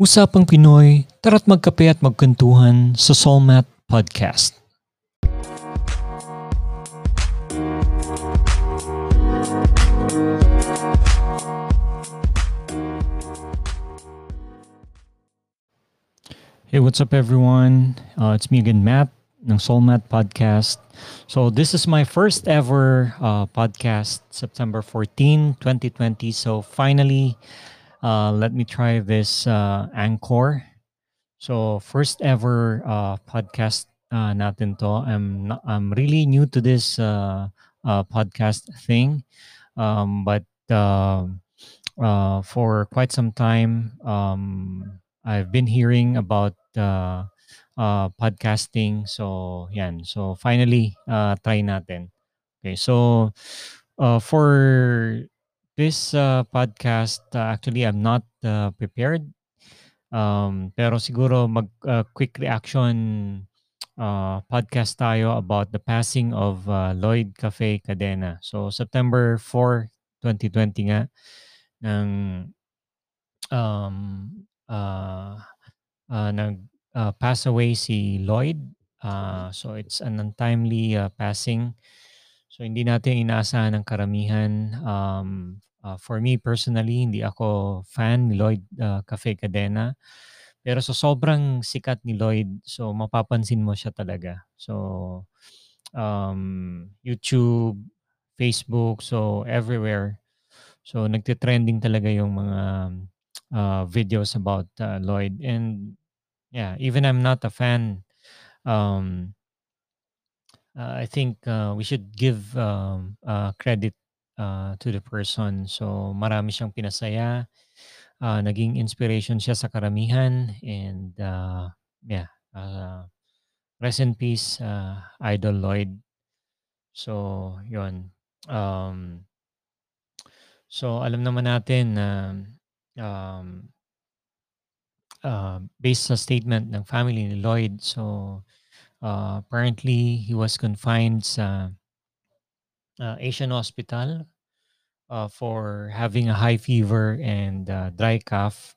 Usapang Pinoy, tara't magkape at magkwentuhan sa Solmat Podcast. Hey, what's up everyone? Uh, it's me again, Matt, ng Solmat Podcast. So this is my first ever uh, podcast, September 14, 2020. So finally, uh, let me try this uh, Anchor. So first ever uh, podcast uh, natin to. I'm not, I'm really new to this uh, uh, podcast thing, um, but uh, uh, for quite some time, um, I've been hearing about uh, uh, podcasting. So, yan. So, finally, uh, try natin. Okay. So, uh, for this uh, podcast, uh, actually, I'm not uh, prepared. Um, pero siguro mag uh, quick reaction uh, podcast tayo about the passing of uh, Lloyd Cafe Cadena. So September 4, 2020 nga ng um, uh, uh, nag uh, pass away si Lloyd. Uh, so it's an untimely uh, passing. So hindi natin inaasahan ng karamihan. Um, uh, for me personally, hindi ako fan ni Lloyd uh, Cafe Cadena. Pero so sobrang sikat ni Lloyd, so mapapansin mo siya talaga. So um, YouTube, Facebook, so everywhere. So nagte-trending talaga yung mga uh, videos about uh, Lloyd and yeah, even I'm not a fan um uh, I think uh, we should give um, uh, credit uh, to the person. So marami siyang pinasaya. Uh, naging inspiration siya sa karamihan and uh, yeah, uh, rest in peace uh, Idol Lloyd. So, yon. Um, so alam naman natin na um, uh, based sa statement ng family ni Lloyd, so uh, apparently he was confined sa uh, Asian Hospital uh, for having a high fever and uh, dry cough.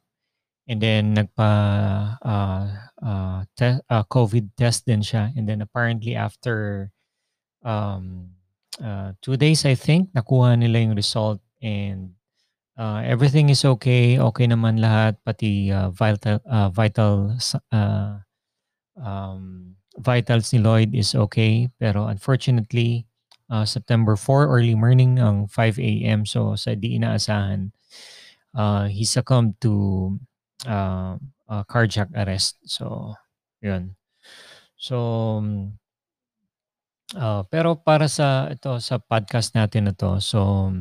And then nagpa uh, uh, te- uh, COVID test din siya. And then apparently after um, uh, two days, I think, nakuha nila yung result and uh, everything is okay. Okay naman lahat, pati uh, vital, uh, vital uh, um, vitals ni Lloyd is okay. Pero unfortunately, uh, September 4, early morning ng 5 a.m. So sa di inaasahan, uh, he succumbed to uh, uh, cardiac arrest. So, yun. So, uh, pero para sa ito sa podcast natin na to, so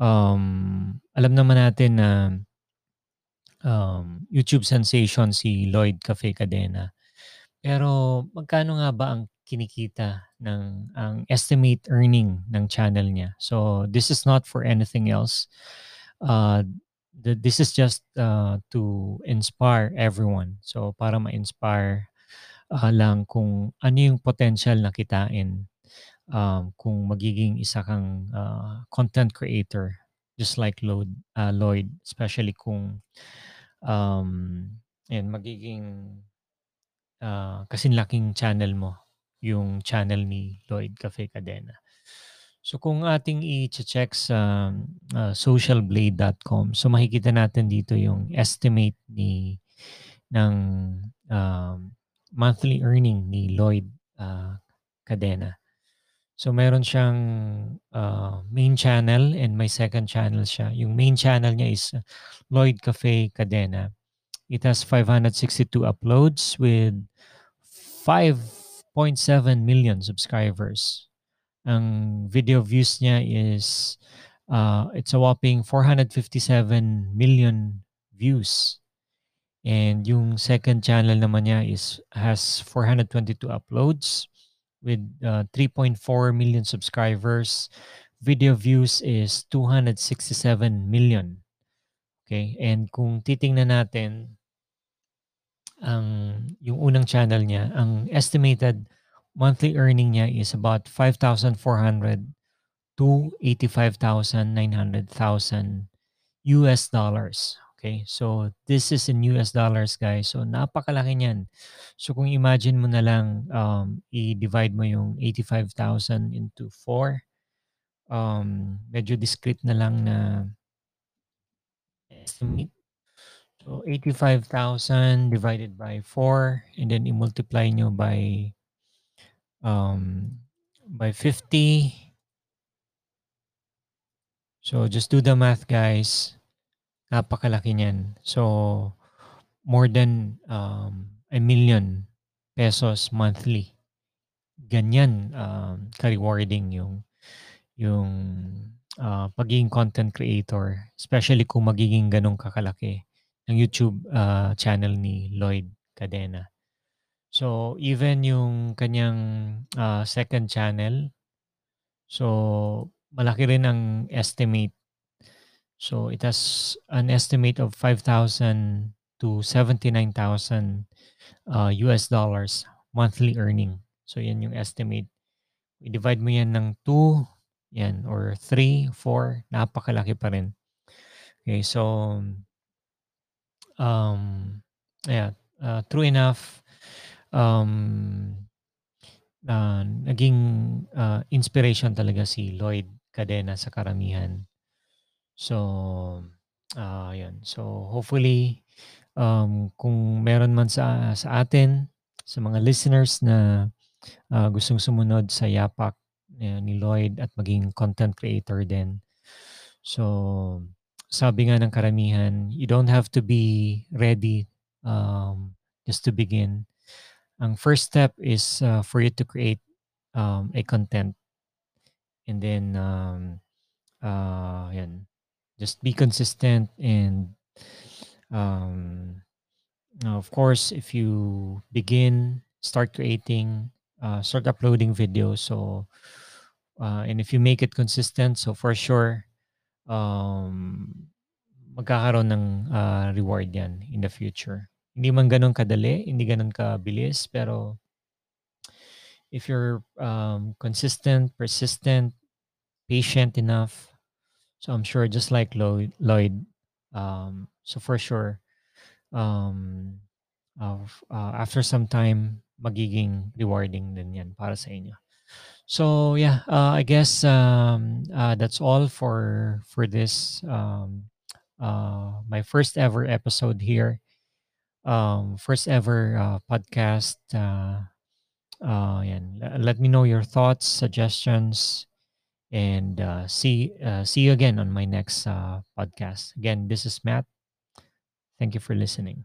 um, alam naman natin na um, YouTube sensation si Lloyd Cafe Cadena. Pero magkano nga ba ang kinikita ng ang estimate earning ng channel niya? So this is not for anything else. Uh, the, this is just uh, to inspire everyone. So para ma-inspire uh, lang kung ano yung potential na kitain um, kung magiging isa kang uh, content creator just like Lloyd, uh, Lloyd especially kung um, yan, magiging uh, kasing laking channel mo, yung channel ni Lloyd Cafe Cadena. So kung ating i-check sa uh, socialblade.com, so makikita natin dito yung estimate ni ng uh, monthly earning ni Lloyd uh, Cadena. So meron siyang uh, main channel and may second channel siya. Yung main channel niya is Lloyd Cafe Cadena. It has 562 uploads with 5.7 million subscribers. Ang video views niya is uh, it's a whopping 457 million views. And yung second channel naman niya is has 422 uploads with uh, 3.4 million subscribers. Video views is 267 million. Okay? And kung titingnan natin ang yung unang channel niya, ang estimated monthly earning niya is about 5,400 to 85,900,000 US dollars. Okay, so this is in US dollars guys. So napakalaki niyan. So kung imagine mo na lang um, i-divide mo yung 85,000 into 4, um, medyo discrete na lang na estimate. So 85,000 divided by 4 and then i-multiply nyo by um, by 50. So just do the math guys. Napakalaki niyan. So, more than um, a million pesos monthly. Ganyan um, ka-rewarding yung yung uh, pagiging content creator, especially kung magiging ganong kakalaki ng YouTube uh, channel ni Lloyd Cadena. So, even yung kanyang uh, second channel, so malaki rin ang estimate so it has an estimate of 5,000 to 79,000 uh, US dollars monthly earning. So yan yung estimate. I-divide mo yan ng 2, yan, or 3, 4, napakalaki pa rin. Okay, so um, yeah, uh, true enough, um, uh, naging uh, inspiration talaga si Lloyd Cadena sa karamihan. So, ah, yun. So, hopefully, um, kung meron man sa sa atin, sa mga listeners na uh, gustong sumunod sa yapak uh, ni Lloyd at maging content creator din. So, sabi nga ng karamihan, you don't have to be ready um, just to begin. Ang first step is uh, for you to create um, a content. And then, um, uh, yan, just be consistent and um, of course if you begin start creating uh, start uploading videos so uh, and if you make it consistent so for sure um, magkakaroon ng uh, reward yan in the future hindi man ganun kadali hindi ganun kabilis pero if you're um, consistent persistent patient enough so I'm sure just like Lloyd, Lloyd um, so for sure, um, of, uh, after some time, magiging rewarding din yan para sa inyo. So yeah, uh, I guess um, uh, that's all for for this um, Uh, my first ever episode here, um, first ever uh, podcast. Uh, uh, and let me know your thoughts, suggestions, and uh, see uh, see you again on my next uh, podcast. Again, this is Matt. Thank you for listening.